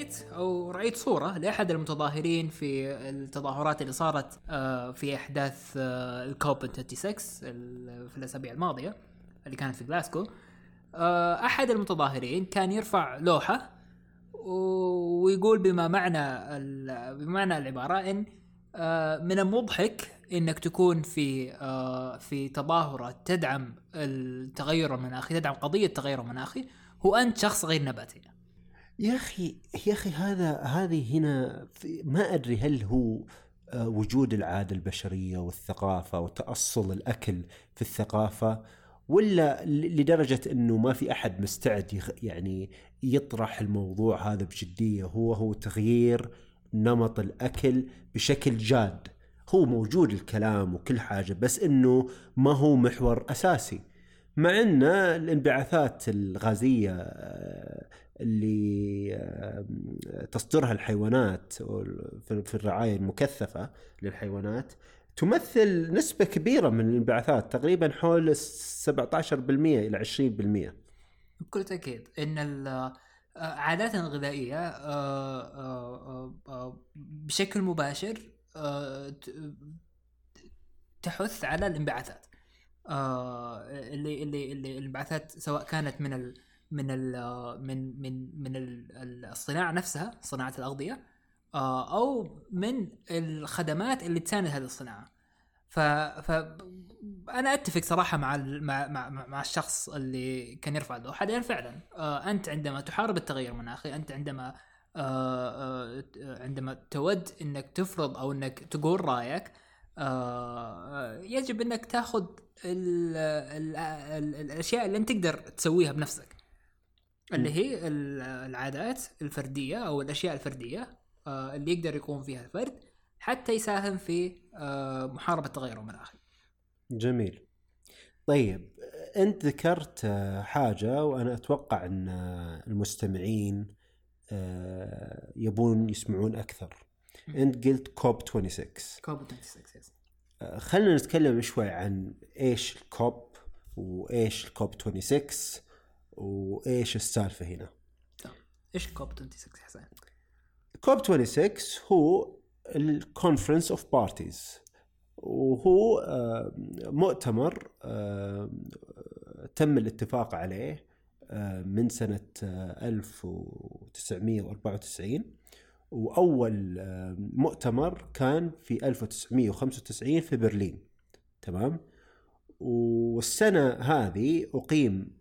رأيت أو رأيت صورة لأحد المتظاهرين في التظاهرات اللي صارت آه، في أحداث آه، الكوب 26 في الأسابيع الماضية اللي كانت في جلاسكو آه، أحد المتظاهرين كان يرفع لوحة ويقول بما معنى بمعنى العبارة إن من المضحك إنك تكون في في تظاهرة تدعم التغير المناخي تدعم قضية التغير المناخي هو أنت شخص غير نباتي. يا أخي يا أخي هذا هذه هنا ما أدري هل هو آه، وجود العادة البشرية والثقافة وتأصل الأكل في الثقافة ولا لدرجة إنه ما في أحد مستعد يعني يطرح الموضوع هذا بجدية هو هو تغيير نمط الأكل بشكل جاد. هو موجود الكلام وكل حاجة بس إنه ما هو محور أساسي. مع إن الانبعاثات الغازية آه، اللي تصدرها الحيوانات في الرعاية المكثفة للحيوانات تمثل نسبة كبيرة من الانبعاثات تقريبا حول 17% إلى 20% بكل إن العادات آه، الغذائية آه، آه، بشكل مباشر تحث على الانبعاثات. اللي اللي اللي الانبعاثات سواء كانت من من ال من من من الصناعة نفسها صناعة الأغذية آه، أو من الخدمات اللي تساند هذه الصناعة. ف ف أنا أتفق صراحة مع مع مع, الشخص اللي كان يرفع اللوحه لأن فعلا آه، أنت عندما تحارب التغير المناخي أنت عندما آه، عندما تود إنك تفرض أو إنك تقول رأيك يجب إنك تاخذ الأشياء اللي أنت تقدر تسويها بنفسك. اللي هي العادات الفردية أو الأشياء الفردية آه، اللي يقدر يقوم فيها الفرد حتى يساهم في آه، محاربة التغير المناخي. جميل. طيب أنت ذكرت آه، حاجة وأنا أتوقع إن المستمعين يبون يسمعون أكثر. أنت قلت كوب 26 كوب 26 يس خلينا نتكلم شوي عن إيش ال COP وإيش ال COP 26 وإيش السالفة هنا؟ طيب. إيش ال COP 26 حسين؟ COP 26 هو ال Conference of Parties وهو آه، مؤتمر آه، تم الاتفاق عليه آه، من سنة 1994 وأول مؤتمر كان في 1995 في برلين تمام؟ والسنة هذه أقيم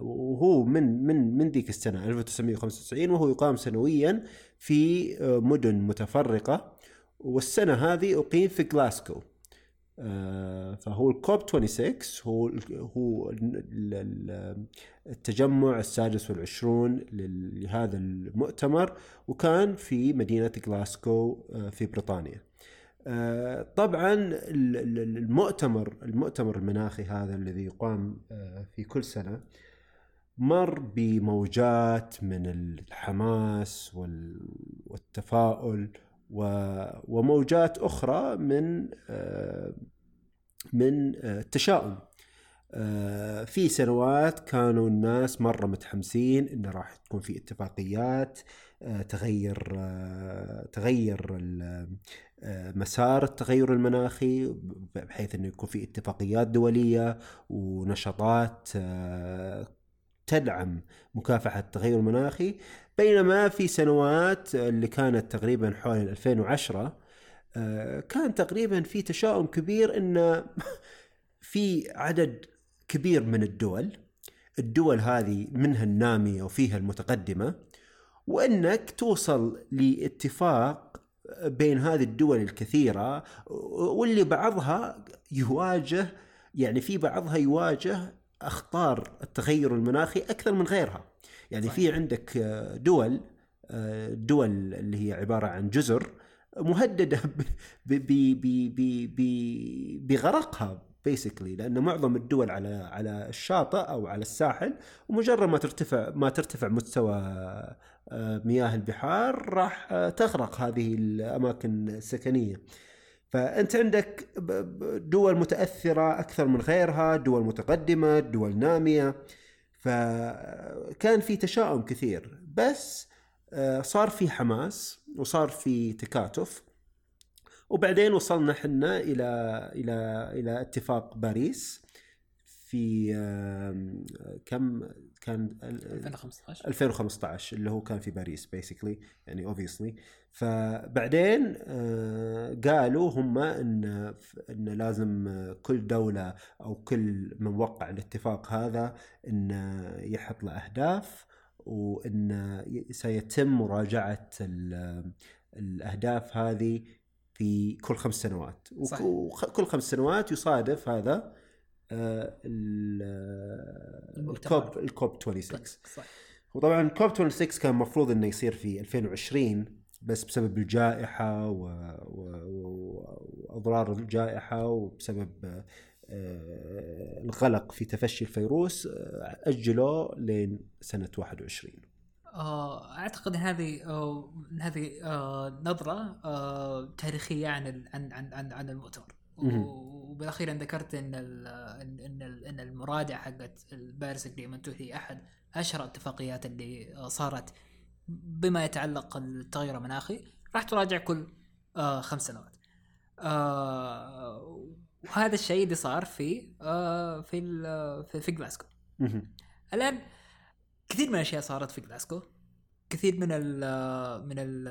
وهو من من من ذيك السنة 1995 وهو يقام سنويا في آه، مدن متفرقة والسنة هذه أقيم في جلاسكو آه، فهو الكوب 26 هو هو التجمع السادس والعشرون لهذا المؤتمر وكان في مدينة جلاسكو آه، في بريطانيا. آه، طبعا المؤتمر المؤتمر المناخي هذا الذي يقام آه، في كل سنة مر بموجات من الحماس والتفاؤل وموجات أخرى من آه، من التشاؤم. في سنوات كانوا الناس مرة متحمسين انه راح تكون في اتفاقيات تغير تغير مسار التغير المناخي بحيث إنه يكون في اتفاقيات دولية ونشاطات آه، تدعم مكافحة التغير المناخي. بينما في سنوات اللي كانت تقريبا حول 2010 آه، كان تقريبا في تشاؤم كبير إن في عدد كبير من الدول الدول هذه منها النامية وفيها المتقدمة وإنك توصل لاتفاق بين هذه الدول الكثيرة واللي بعضها يواجه يعني في بعضها يواجه أخطار التغير المناخي أكثر من غيرها يعني صحيح. في عندك دول دول اللي هي عبارة عن جزر مهددة بغرقها بيسكلي لأن معظم الدول على على الشاطئ أو على الساحل ومجرد ما ترتفع ما ترتفع مستوى آه، مياه البحار راح آه، تغرق هذه الأماكن السكنية. فأنت عندك دول متأثرة أكثر من غيرها، دول متقدمة، دول نامية. فكان في تشاؤم كثير بس آه، صار في حماس وصار في تكاتف وبعدين وصلنا حنا إلى إلى إلى اتفاق باريس في كم كان ال- 2015 2015 اللي هو كان في باريس بيسكلي يعني اوبسلي فبعدين آه، قالوا هم إن إن لازم كل دولة أو كل من وقع الاتفاق هذا ان يحط له أهداف وان سيتم مراجعة ال- الأهداف هذه في كل خمس سنوات صح. وكل خمس سنوات يصادف هذا آه، ال- المؤتمر. الكوب الكوب 26 صح وطبعا كوب 26 كان المفروض إنه يصير في 2020 بس بسبب الجائحة و... و... و... وأضرار الجائحة وبسبب آه، القلق في تفشي الفيروس آه، أجلوا لين سنة 21 آه، أعتقد ان هذه آه، هذه آه، نظرة آه، تاريخية عن عن عن عن, عن المؤتمر. وبالأخير أنا ذكرت إن إن إن, المراجعة حقت الباريس أجريمنت هي أحد أشهر الاتفاقيات اللي آه، صارت بما يتعلق التغير المناخي راح تراجع كل آه، خمس سنوات آه، وهذا الشيء اللي صار في آه، في في, في جلاسكو. الآن كثير من الأشياء صارت في جلاسكو كثير من ال من ال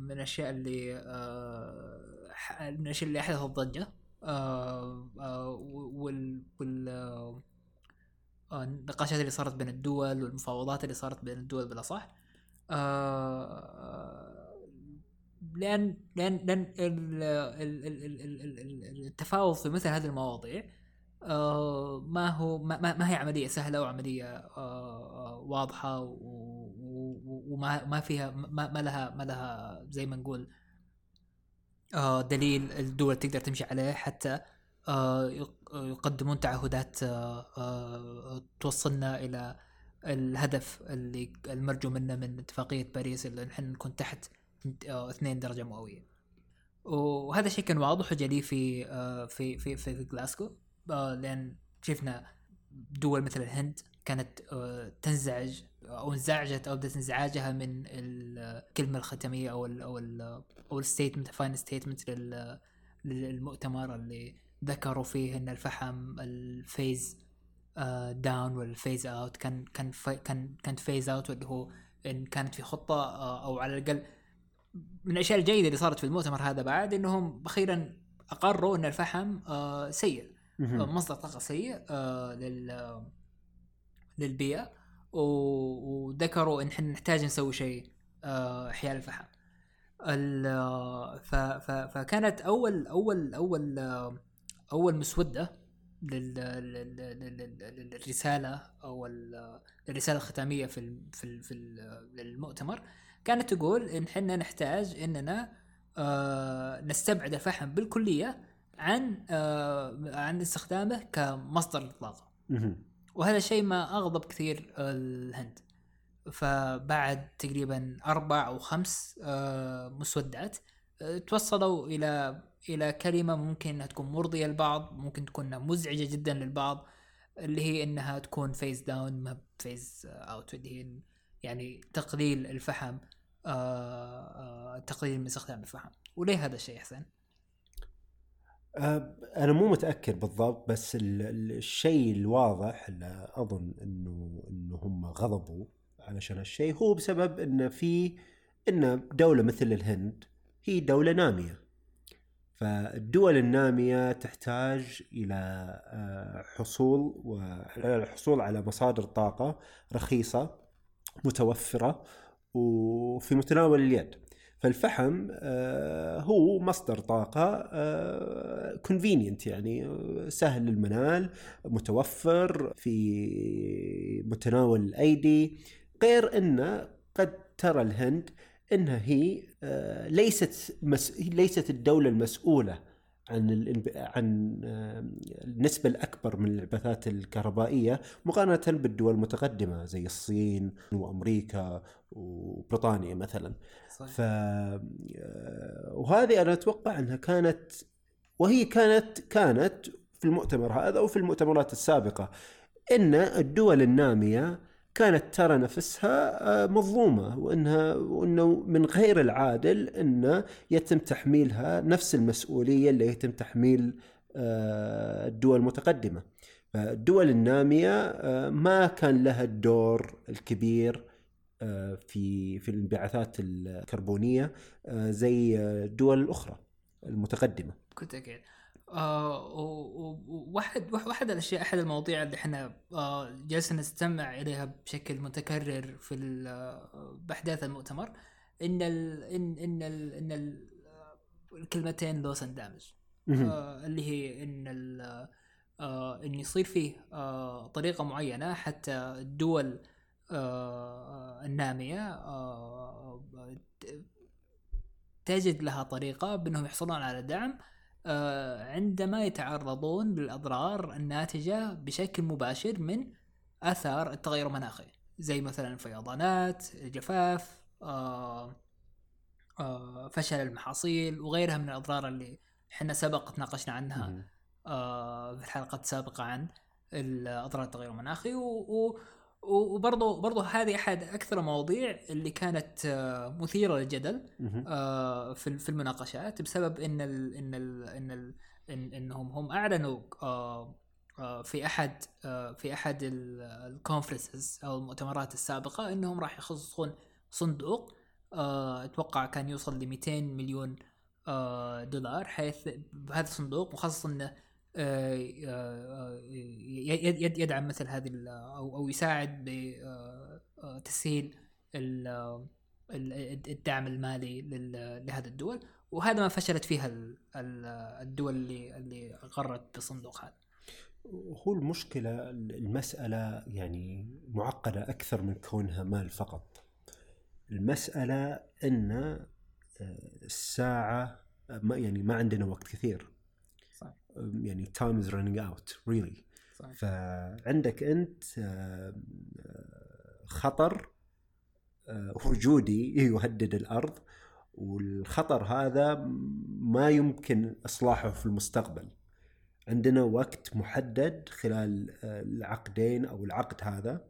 من الأشياء اللي آه، من الأشياء اللي أحدثت ضجه آه، آه، وال وال النقاشات اللي صارت بين الدول والمفاوضات اللي صارت بين الدول بالاصح لأن لأن لأن ال- ال- ال- ال- ال- ال- التفاوض في مثل هذه المواضيع ما هو ما, ما هي عملية سهلة وعملية آه، آه، واضحة وما ما فيها ما, ما لها ما لها زي ما نقول آه، دليل الدول تقدر تمشي عليه حتى يق- يقدمون تعهدات توصلنا إلى الهدف اللي المرجو منه من اتفاقية باريس اللي نحن نكون تحت 2 درجة مئوية. وهذا الشيء كان واضح وجلي في في في في, في جلاسكو لأن شفنا دول مثل الهند كانت آه، تنزعج أو انزعجت أو بدأت انزعاجها من الكلمة الختامية أو ال أو ال أو ال statement final statement للمؤتمر اللي ذكروا فيه إن الفحم ال phase down وال phase out كان كان كان كانت phase out واللي هو إن كانت في خطة آه، أو على الأقل من الأشياء الجيدة اللي صارت في المؤتمر هذا بعد إنهم أخيرا أقروا إن الفحم آه، سيء. مصدر طاقة سيء آه، لل للبيئة و- وذكروا إن إحنا نحتاج نسوي شيء آه، احياء الفحم. فكانت أول أول أول آه، أول مسودة لل- لل- لل- لل- للرسالة أو ال- الرسالة الختامية في في في ال- للمؤتمر. كانت تقول إن إحنا نحتاج إننا آه، نستبعد الفحم بالكلية عن آه، عن استخدامه كمصدر للطاقه. وهذا الشيء ما أغضب كثير الهند فبعد تقريبا أربع أو خمس آه، مسودات آه، توصلوا إلى إلى كلمة ممكن إنها تكون مرضية للبعض ممكن تكون مزعجة جدا للبعض اللي هي إنها تكون phase down ما phase out اللي هي يعني تقليل الفحم آه، آه، تقليل من استخدام الفحم وليه هذا الشيء حسين؟ آه، أنا مو متأكد بالضبط بس ال- ال- الشيء الواضح اللي أظن انه إنه هم غضبوا علشان هالشيء هو بسبب انه في إن دولة مثل الهند هي دولة نامية. فالدول النامية تحتاج إلى آه، حصول والحصول على مصادر طاقة رخيصة متوفرة وفي متناول اليد. فالفحم آه، هو مصدر طاقة كونفينينت يعني آه، سهل المنال متوفر في متناول الأيدي غير أن قد ترى الهند أنها هي آه، ليست. ليست الدولة المسؤولة عن. عن النسبة الأكبر من الانبعاثات الكهربائية مقارنة بالدول المتقدمة زي الصين وأمريكا وبريطانيا مثلا ف آه، وهذه أنا أتوقع أنها كانت وهي كانت كانت في المؤتمر هذا وفي المؤتمرات السابقة إن الدول النامية كانت ترى نفسها آه، مظلومة وأنها وأنه من غير العادل أنه يتم تحميلها نفس المسؤولية اللي يتم تحميل آه، الدول المتقدمة. فالدول النامية آه، ما كان لها الدور الكبير في في الانبعاثات الكربونية زي الدول الأخرى المتقدمة. كنت أكيد آه وواحد واحد الأشياء أحد المواضيع اللي إحنا آه جالسين نستمع إليها بشكل متكرر في بأحداث المؤتمر إن ال ان إن ال إن ال الكلمتين لوس اند دامج آه اللي هي إن ال آه إن يصير فيه آه طريقة معينة حتى الدول آه النامية آه تجد لها طريقة بأنهم يحصلون على دعم آه، عندما يتعرضون للأضرار الناتجة بشكل مباشر من آثار التغير المناخي زي مثلا الفيضانات الجفاف آه، آه، فشل المحاصيل وغيرها من الأضرار اللي إحنا سبق تناقشنا عنها في الحلقات السابقة عن أضرار التغير المناخي و وبرضه برضه هذه أحد أكثر المواضيع اللي كانت آه، مثيرة للجدل آه، في في المناقشات بسبب إن ال إن ال إن ال إن إنهم هم أعلنوا آه، في أحد في أحد الكونفرنسز أو المؤتمرات السابقة إنهم راح يخصصون صندوق أتوقع كان يوصل ل 200 مليون دولار حيث هذا الصندوق مخصص إنه يدعم مثل هذه أو أو يساعد بتسهيل آه، الدعم المالي لهذه الدول. وهذا ما فشلت فيها الدول اللي اللي غرت بالصندوق هذا. هو المشكلة المسألة يعني معقدة أكثر من كونها مال فقط. المسألة أن الساعة ما يعني ما عندنا وقت كثير. يعني time is running out really فعندك أنت خطر آه، وجودي يهدد الأرض والخطر هذا ما يمكن إصلاحه في المستقبل. عندنا وقت محدد خلال آه، العقدين أو العقد هذا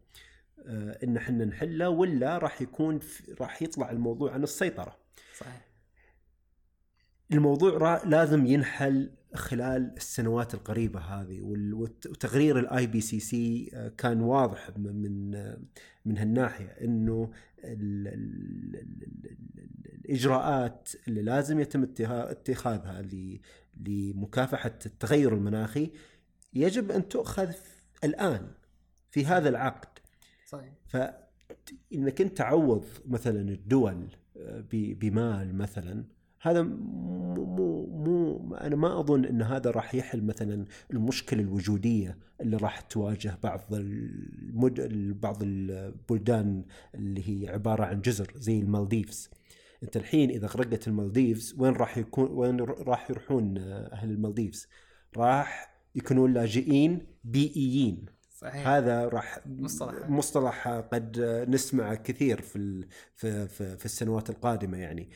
آه، إن إحنا نحله ولا راح يكون راح يطلع الموضوع عن السيطرة. صحيح. الموضوع لازم ينحل خلال السنوات القريبة هذه وتقرير ال IPCC كان واضح من من هالناحية إنه الإجراءات اللي لازم يتم اتخاذها لمكافحة التغير المناخي يجب أن تؤخذ الآن في هذا العقد. صحيح. فانك أنت تعوض مثلا الدول بمال مثلا هذا مو مو أنا ما أظن إن هذا راح يحل مثلا المشكلة الوجودية اللي راح تواجه بعض المد... بعض البلدان اللي هي عبارة عن جزر زي المالديفز. أنت الحين إذا غرقت المالديفز وين راح يكون وين راح يروحون أهل المالديفز؟ راح يكونون لاجئين بيئيين. صحيح. هذا راح مصطلح مصطلح قد نسمعه كثير في في في السنوات القادمة يعني.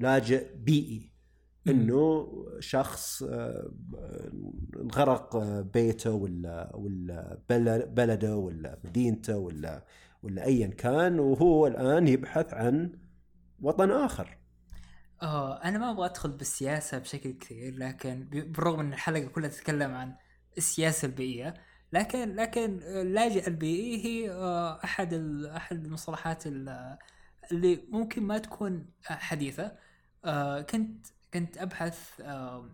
لاجئ بيئي إنه شخص آه، انغرق بيته ولا ولا بلده ولا مدينته ولا ولا ايا كان وهو الآن يبحث عن وطن آخر. آه أنا ما أبغى أدخل بالسياسة بشكل كثير لكن بالرغم إن الحلقة كلها تتكلم عن السياسة البيئية لكن لكن اللاجئ البيئي هي آه، أحد أحد المصطلحات اللي ممكن ما تكون حديثة. آه كنت كنت أبحث آه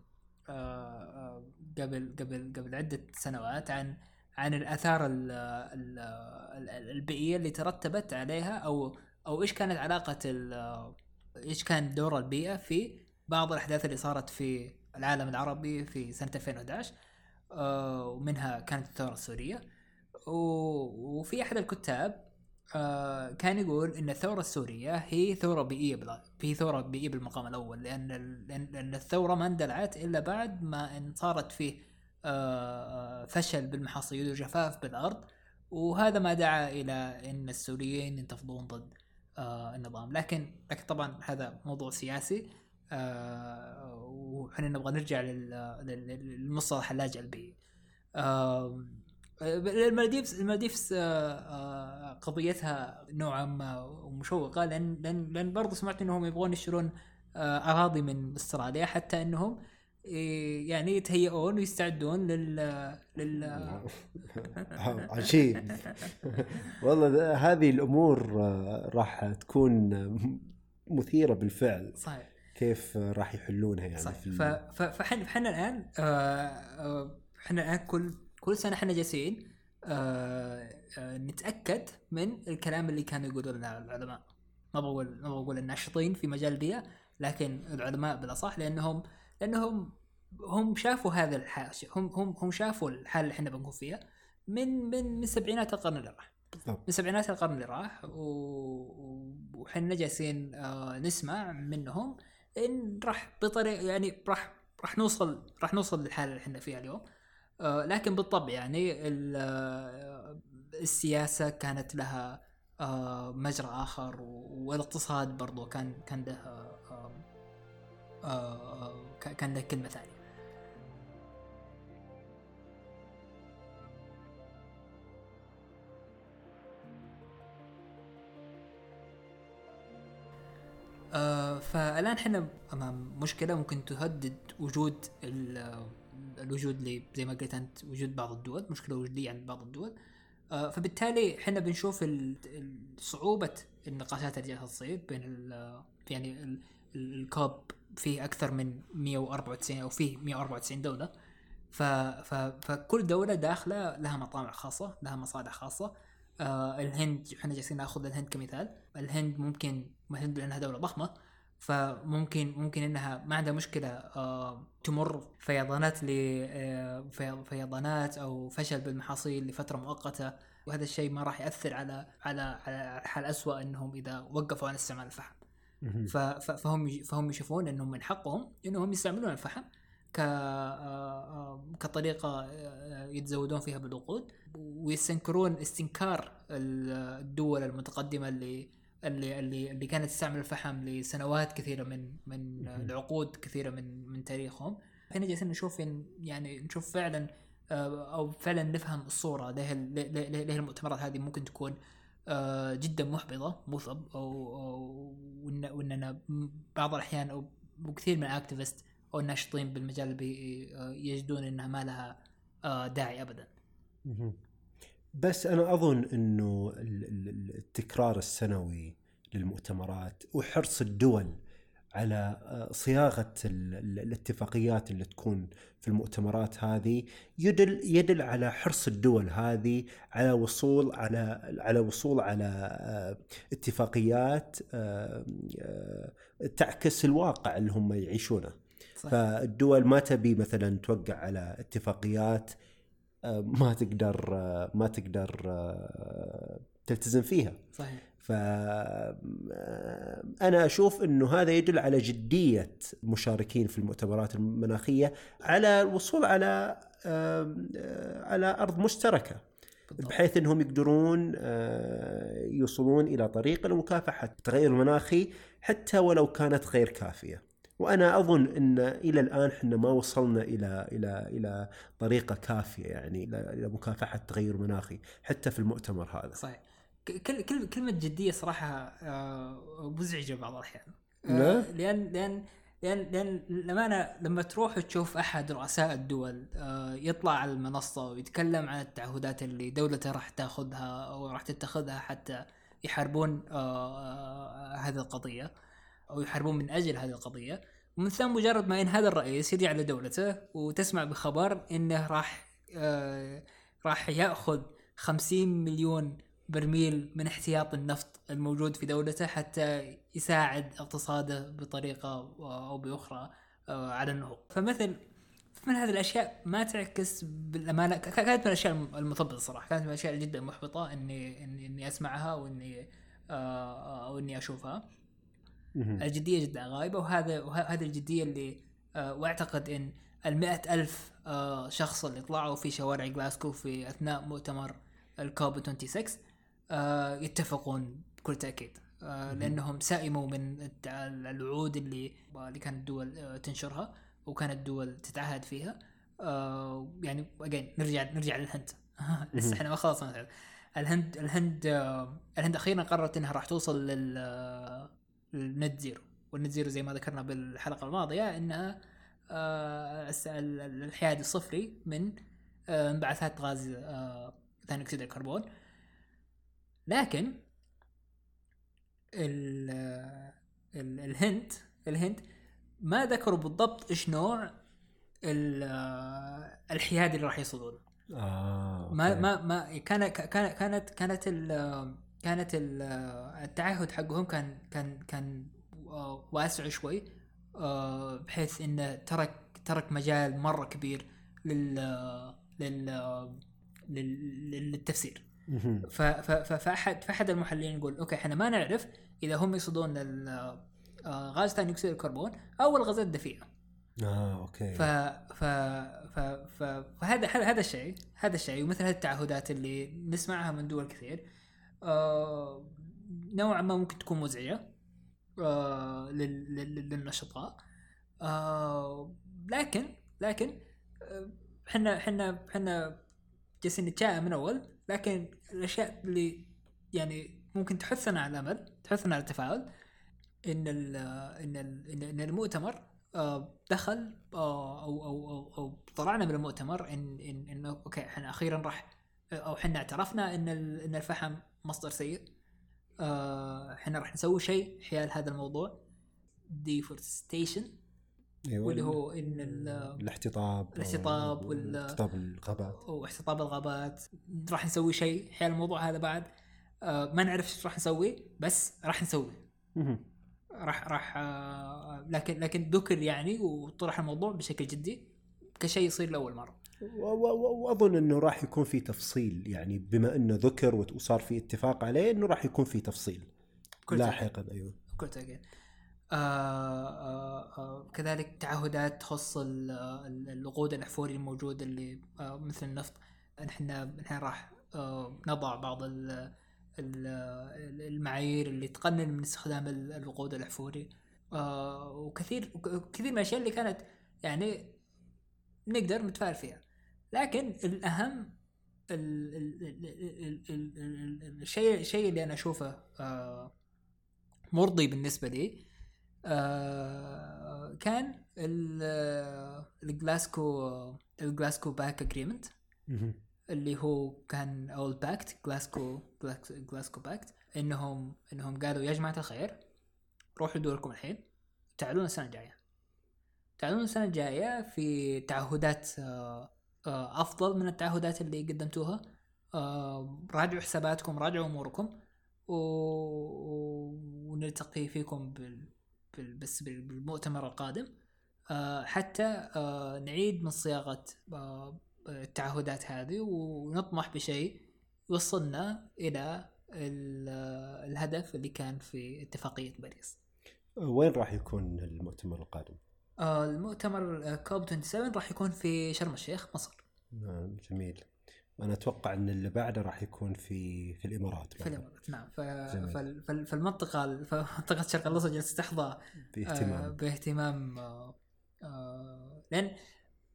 آه قبل قبل قبل عدة سنوات عن عن الآثار ال ال البيئية اللي ترتبت عليها أو أو إيش كانت علاقة إيش كان دور البيئة في بعض الأحداث اللي صارت في العالم العربي في سنة 2011 آه ومنها كانت الثورة السورية. وفي أحد الكتاب آه كان يقول إن الثورة السورية هي ثورة بيئية بلا هي ثورة بيئية بالمقام الأول لأن لأن الثورة ما اندلعت إلا بعد ما إن صارت فيه آه فشل بالمحاصيل وجفاف بالأرض وهذا ما دعا إلى إن السوريين ينتفضون ضد آه النظام. لكن لكن طبعا هذا موضوع سياسي وحنا نبغى نرجع للمصطلح اللاجئ البيئي. المالديفز المالديفز آه آه قضيتها نوعا ما مشوقه لأن لأن لأن برضه سمعت إنهم يبغون يشترون آه، أراضي من أستراليا حتى إنهم إيه، يعني يتهيئون ويستعدون لل لل عجيب. والله هذه الأمور راح تكون مثيرة بالفعل. صحيح. كيف راح يحلونها يعني صحيح. فاحنا فاحنا الآن إحنا الآن كل كل سنة إحنا جالسين آه آه نتأكد من الكلام اللي كانوا يقولون لنا العلماء. ما بقول ما بقول الناشطين في مجال البيئه لكن العلماء بالأصح لانهم لأنهم هم شافوا هذا الحال هم هم هم شافوا الحالة اللي إحنا بنكون فيها من من من سبعينات القرن اللي راح. من سبعينات القرن اللي راح وحنا جالسين آه نسمع منهم إن راح بطريقه يعني راح راح نوصل راح نوصل للحالة اللي إحنا فيها اليوم. لكن بالطبع يعني آه، السياسة كانت لها آه، مجرى آخر والاقتصاد برضو كان كان له كان له كلمة ثانية. فالآن إحنا أمام مشكلة ممكن تهدد وجود الوجود زي ما قلت أنت وجود بعض الدول مشكلة وجودية عند بعض الدول. آه فبالتالي إحنا بنشوف صعوبة النقاشات اللي جالسه تصير بين يعني الكوب فيه أكثر من 194 أو فيه 194 دولة. ف ف فكل دولة داخلة لها مطامع خاصة لها مصالح خاصة. آه الهند إحنا جالسين نأخذ الهند كمثال. الهند ممكن الهند لانها دولة ضخمة فممكن ممكن إنها ما عندها مشكلة آه تمر فيضانات ل آه فيضانات أو فشل بالمحاصيل لفترة مؤقتة وهذا الشيء ما راح يأثر على على على حال اسوء إنهم إذا وقفوا عن استعمال الفحم. فهم فهم يشوفون إنهم من حقهم إنهم يستعملون الفحم ك آه، كطريقة يتزودون فيها بالوقود ويستنكرون استنكار الدول المتقدمة اللي اللي اللي اللي كانت تستعمل الفحم لسنوات كثيرة من من العقود كثيرة من من تاريخهم. هنا جالسين نشوف يعني نشوف فعلا آه، أو فعلا نفهم الصورة ليه ليه المؤتمرات هذه ممكن تكون آه، جدا محبطة مثب أو واننا بعض الأحيان أو كثير من الاكتيفست أو الناشطين بالمجال آه، يجدون إنها ما لها داعي ابدا. بس أنا أظن إنه التكرار السنوي للمؤتمرات وحرص الدول على آه، صياغة الاتفاقيات اللي تكون في المؤتمرات هذه يدل يدل على حرص الدول هذه على وصول على على وصول على آه، اتفاقيات آه، تعكس الواقع اللي هم يعيشونه صحيح. فالدول ما تبي مثلا توقع على اتفاقيات ما تقدر ما تقدر آه، تلتزم فيها صحيح ف آه، أنا أشوف إنه هذا يدل على جدية المشاركين في المؤتمرات المناخية على الوصول على آه، على أرض مشتركة بالضبط. بحيث إنهم يقدرون يوصلون إلى طريق لمكافحه التغير المناخي حتى ولو كانت غير كافية. وأنا أظن إن إلى الآن إحنا ما وصلنا إلى إلى إلى طريقة كافية يعني إلى مكافحة التغير المناخي حتى في المؤتمر هذا. صحيح. كل كل كلمة جدية صراحة آه، مزعجة بعض الأحيان. آه، لأن لأن لأن لأن للامانه لما تروح تشوف أحد رؤساء الدول آه، يطلع على المنصة ويتكلم عن التعهدات اللي دولته راح تاخذها أو راح تتخذها حتى يحاربون هذه القضية أو يحاربون من أجل هذه القضية. ومن ثم مجرد ما هذا الرئيس يدعي على دولته وتسمع بخبر إنه راح آه راح يأخذ 50 مليون برميل من احتياط النفط الموجود في دولته حتى يساعد اقتصاده بطريقة أو بأخرى آه على النهوض. فمثل من هذه الأشياء ما تعكس بالأمانة كانت من الأشياء المثبطه صراحة. كانت من الأشياء جدا محبطة إني إني, أسمعها وإني آه أو إني أشوفها. الجدية جدا غايبة وهذا وهذه الجدية اللي آه وأعتقد إن المئة ألف آه شخص اللي طلعوا في شوارع جلاسكو في أثناء مؤتمر الكوب 26 آه يتفقون بكل تأكيد لأنهم سائموا من الوعود اللي اللي كانت الدول تنشرها وكانت الدول تتعهد فيها يعني اجين نرجع نرجع للهند. لسه إحنا ما خلصنا. الهند الهند الهند أخيرا قررت إنها راح توصل لل آه، لل net zero. وال net zero زي ما ذكرنا بالحلقة الماضية إنها آه، الحياد الصفري من آه، انبعاثات غاز آه، ثاني أكسيد الكربون. لكن ال ال الهند الهند ما ذكروا بالضبط إيش نوع ال- آه، الحياد اللي راح يصلون آه ما. ما ما كان كان كانت كانت كانت ال التعهد حقهم كان كان كان آه، واسع شوي آه، بحيث انه ترك ترك مجال مرة كبير لل لل لل- للتفسير. مهم. ف- ف- ف- فأحد فأحد المحللين يقول أوكي إحنا ما نعرف إذا هم يقصدون ال- آه، غاز ثاني أكسيد الكربون أو الغازات الدفيئه آه أوكي. ف ف ف ف فهذا هذا هذا الشيء هذا الشيء ومثل هذه التعهدات اللي نسمعها من دول كثير. آه نوعا ما ممكن تكون مزعجة آه لل- لل- للنشطاء. آه لكن لكن إحنا إحنا إحنا جالسين نتشائم من أول لكن الأشياء اللي يعني ممكن تحثنا على الأمل تحثنا على التفاؤل إن ال إن ال ان المؤتمر دخل أو أو أو أو طلعنا من المؤتمر إن إن انه أوكي إحنا أخيرا راح أو إحنا اعترفنا إن إن الفحم مصدر سيء. آه، إحنا راح نسوي شيء حيال هذا الموضوع. deforestation أيوه. واللي هو إن ال- الاحتطاب الاحتطاب وال- احتطاب الغابات. أو احتطاب الغابات. راح نسوي شيء حيال الموضوع هذا بعد. آه، ما نعرف إيش راح نسوي بس راح نسوي. راح راح آه، لكن لكن ذكر يعني وطرح الموضوع بشكل جدي. كشيء يصير لأول مرة. وأظن إنه راح يكون في تفصيل يعني بما إنه ذكر وصار في اتفاق عليه إنه راح يكون في تفصيل. كل لاحقا أيوه. كل تأكيد آه آه آه كذلك تعهدات تخص ال- ال- الوقود الأحفوري الموجود اللي آه مثل النفط. إحنا إحنا راح آه نضع بعض ال ال المعايير اللي تقنن من استخدام ال- الوقود الأحفوري. آه وكثير كثير من الأشياء اللي كانت يعني نقدر نتفاعل فيها. لكن الأهم ال- ال- ال- ال- ال- ال- ال- الشيء الشيء اللي أنا أشوفه آه مرضي بالنسبة لي آه كان ال- ال Glasgow ال Glasgow Pact agreement. اللي هو كان أو ال Pact Glasgow Glasgow Pact إنهم إنهم قالوا يا جماعة الخير روحوا دوركم الحين. تعالون السنة الجاية. تعالون السنة الجاية في تعهدات آه، أفضل من التعهدات اللي قدمتوها آه، راجعوا حساباتكم راجعوا أموركم و... ونلتقي فيكم بال... بال... بس بال- بالمؤتمر القادم آه، حتى آه، نعيد من صياغة آه، التعهدات هذه ونطمح بشيء يوصلنا إلى ال- الهدف اللي كان في اتفاقية باريس. وين راح يكون المؤتمر القادم؟ آه، المؤتمر كوب 27 راح يكون في شرم الشيخ مصر. آه، جميل. أنا أتوقع إن اللي بعده راح يكون في في الإمارات في. الإمارات نعم. ف... جميل. فالمنطقة فمنطقة الشرق الأوسط جالسه تحظى آه باهتمام باهتمام آه آه لأن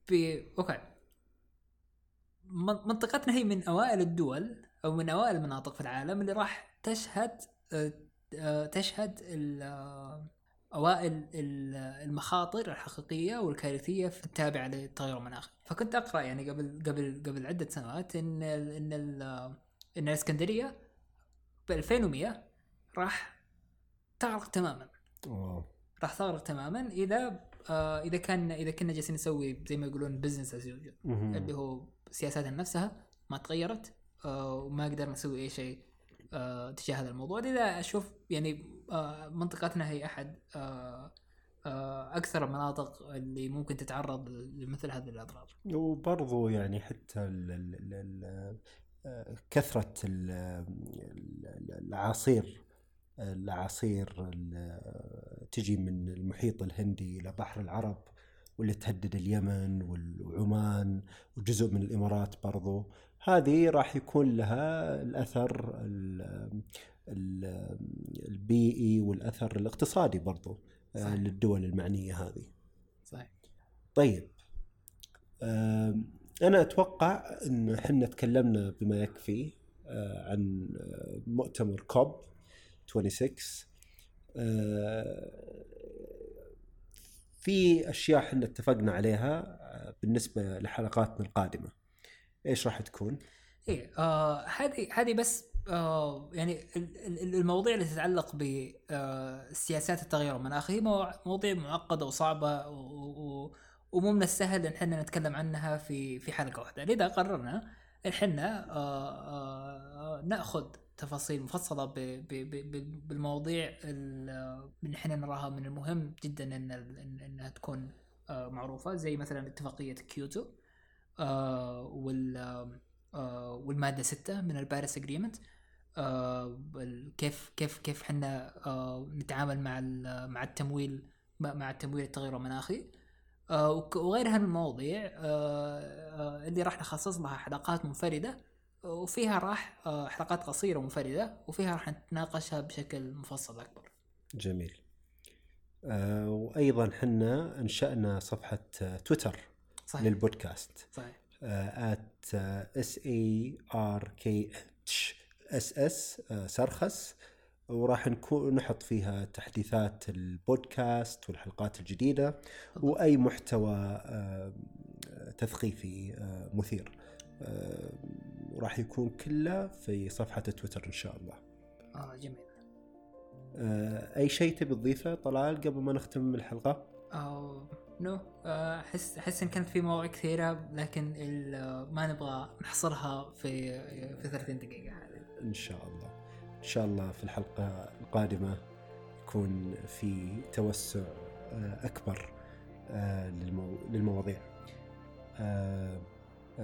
ب... أوكي. من- منطقتنا هي من أوائل الدول أو من أوائل المناطق في العالم اللي راح تشهد آه، آه، تشهد ال- آه، أوائل ال- المخاطر الحقيقية والكارثية التابعه للتغير المناخي فكنت أقرأ يعني قبل قبل قبل عدة سنوات إن ال إن ال إن الإسكندرية ب 2100 راح تغرق تماما أوه. راح تغرق تماما إذا آه إذا كان إذا كنا جالسين نسوي زي ما يقولون business as usual. اللي هو سياساتنا نفسها ما تغيرت آه وما قدرنا نسوي أي شيء آه تجاه هذا الموضوع لذا أشوف يعني منطقتنا هي أحد. آه آه أكثر المناطق اللي ممكن تتعرض لمثل هذه الأضرار. وبرضو يعني حتى ال ال ال ال آه، كثرة ال- ال- الأعاصير الأعاصير ال- تجي من المحيط الهندي إلى بحر العرب واللي تهدد اليمن وعمان وجزء من الإمارات برضو. هذه راح يكون لها الأثر ال- ال- البيئي والأثر الاقتصادي برضو آه، صحيح. للدول المعنية هذه صحيح طيب أنا أتوقع إن إحنا تكلمنا بما يكفي آه، عن آه، مؤتمر كوب 26 آه، في أشياء إحنا اتفقنا عليها آه، بالنسبة لحلقاتنا القادمة إيش راح تكون؟ إيه آه هذه هذه بس آه يعني ال- ال- المواضيع اللي تتعلق بسياسات التغير المناخي مواضيع معقدة وصعبة ومو من السهل إن إحنا نتكلم عنها في في حلقة واحدة. لذا قررنا إن إحنا آه آه نأخذ تفاصيل مفصلة بالمواضيع ال- اللي إحنا نراها من المهم جدا إن إنها تكون آه معروفة. زي مثلا اتفاقية كيوتو آه وال آه والمادة 6 من الباريس أجريمنت. آه كيف كيف كيف إحنا آه نتعامل مع ال- مع التمويل مع التمويل التغير المناخي. آه وغيرها من المواضيع آه آه اللي راح نخصص لها حلقات منفردة وفيها راح آه حلقات قصيرة منفرده وفيها راح نتناقشها بشكل مفصل أكبر. جميل. آه، وأيضا حنا أنشأنا صفحة آه، تويتر صحيح. للبودكاست. صحيح. at S A R K H S S سرخس وراح نكون نحط فيها تحديثات البودكاست والحلقات الجديدة وأي محتوى آه، تثقيفي آه، مثير. آه، وراح يكون كله في صفحة تويتر إن شاء الله. آه جميل. آه، أي شيء تبي تضيفه طلال قبل ما نختم الحلقة؟ أو نو آه، أحس أحس إن كانت في مواضيع كثيرة لكن آه، ما نبغى نحصرها في في 30 دقيقة. إن شاء الله. إن شاء الله في الحلقة القادمة يكون في توسع آه، أكبر آه، للمو- للمواضيع. آه،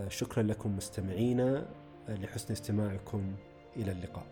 شكرا لكم مستمعينا لحسن استماعكم. إلى اللقاء.